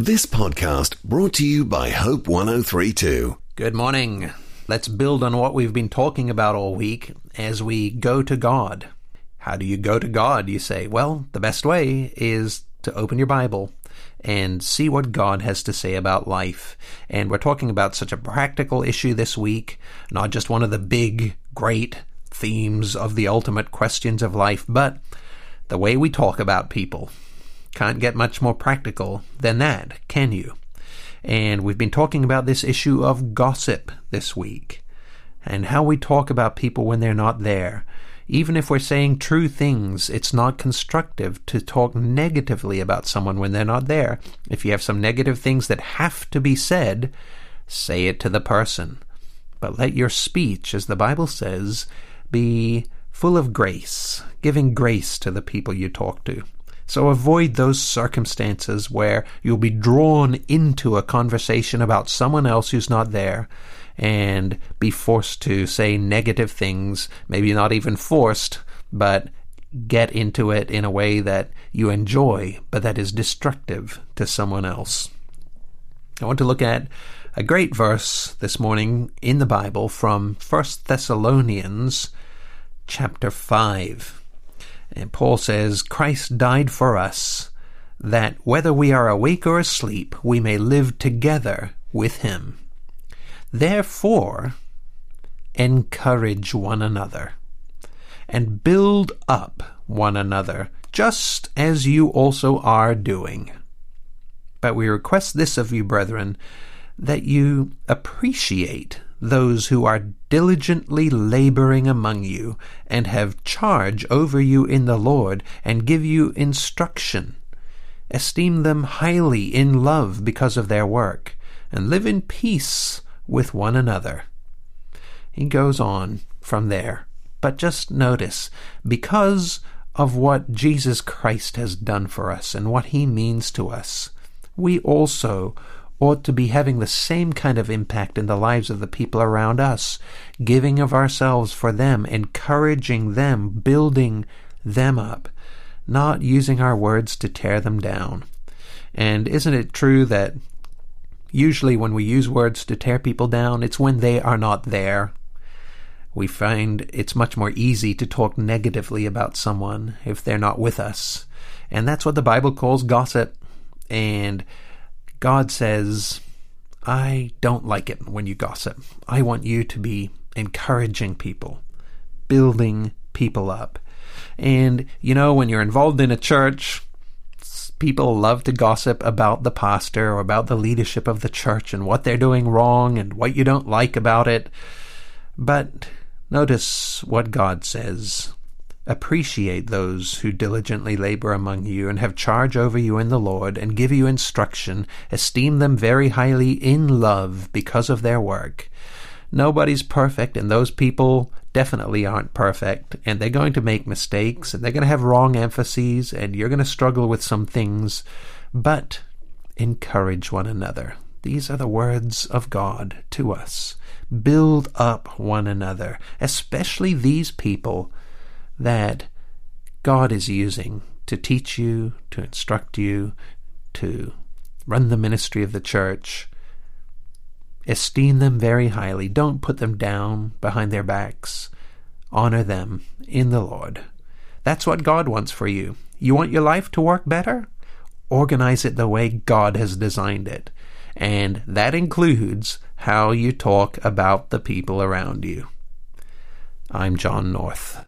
This podcast brought to you by Hope 1032. Good morning. Let's build on what we've been talking about all week as we go to God. How do you go to God? You say, well, the best way is to open your Bible and see what God has to say about life. And we're talking about such a practical issue this week, not just one of the big, great themes of the ultimate questions of life, but the way we talk about people. Can't get much more practical than that, can you? And we've been talking about this issue of gossip this week and how we talk about people when they're not there. Even if we're saying true things, it's not constructive to talk negatively about someone when they're not there. If you have some negative things that have to be said, say it to the person. But let your speech, as the Bible says, be full of grace, giving grace to the people you talk to. So avoid those circumstances where you'll be drawn into a conversation about someone else who's not there and be forced to say negative things, maybe not even forced, but get into it in a way that you enjoy, but that is destructive to someone else. I want to look at a great verse this morning in the Bible from 1 Thessalonians chapter 5. And Paul says, Christ died for us, that whether we are awake or asleep, we may live together with him. Therefore, encourage one another, and build up one another, just as you also are doing. But we request this of you, brethren, that you appreciate those who are diligently laboring among you, and have charge over you in the Lord, and give you instruction. Esteem them highly in love because of their work, and live in peace with one another. He goes on from there. But just notice, because of what Jesus Christ has done for us and what he means to us, we also ought to be having the same kind of impact in the lives of the people around us, giving of ourselves for them, encouraging them, building them up, not using our words to tear them down. And isn't it true that usually when we use words to tear people down, it's when they are not there? We find it's much more easy to talk negatively about someone if they're not with us. And that's what the Bible calls gossip. And God says, I don't like it when you gossip. I want you to be encouraging people, building people up. And, you know, when you're involved in a church, people love to gossip about the pastor or about the leadership of the church and what they're doing wrong and what you don't like about it. But notice what God says. Appreciate those who diligently labor among you and have charge over you in the Lord and give you instruction. Esteem them very highly in love because of their work. Nobody's perfect, and those people definitely aren't perfect, and they're going to make mistakes, and they're going to have wrong emphases, and you're going to struggle with some things. But encourage one another. These are the words of God to us. Build up one another, especially these people that God is using to teach you, to instruct you, to run the ministry of the church. Esteem them very highly. Don't put them down behind their backs. Honor them in the Lord. That's what God wants for you. You want your life to work better? Organize it the way God has designed it. And that includes how you talk about the people around you. I'm John North.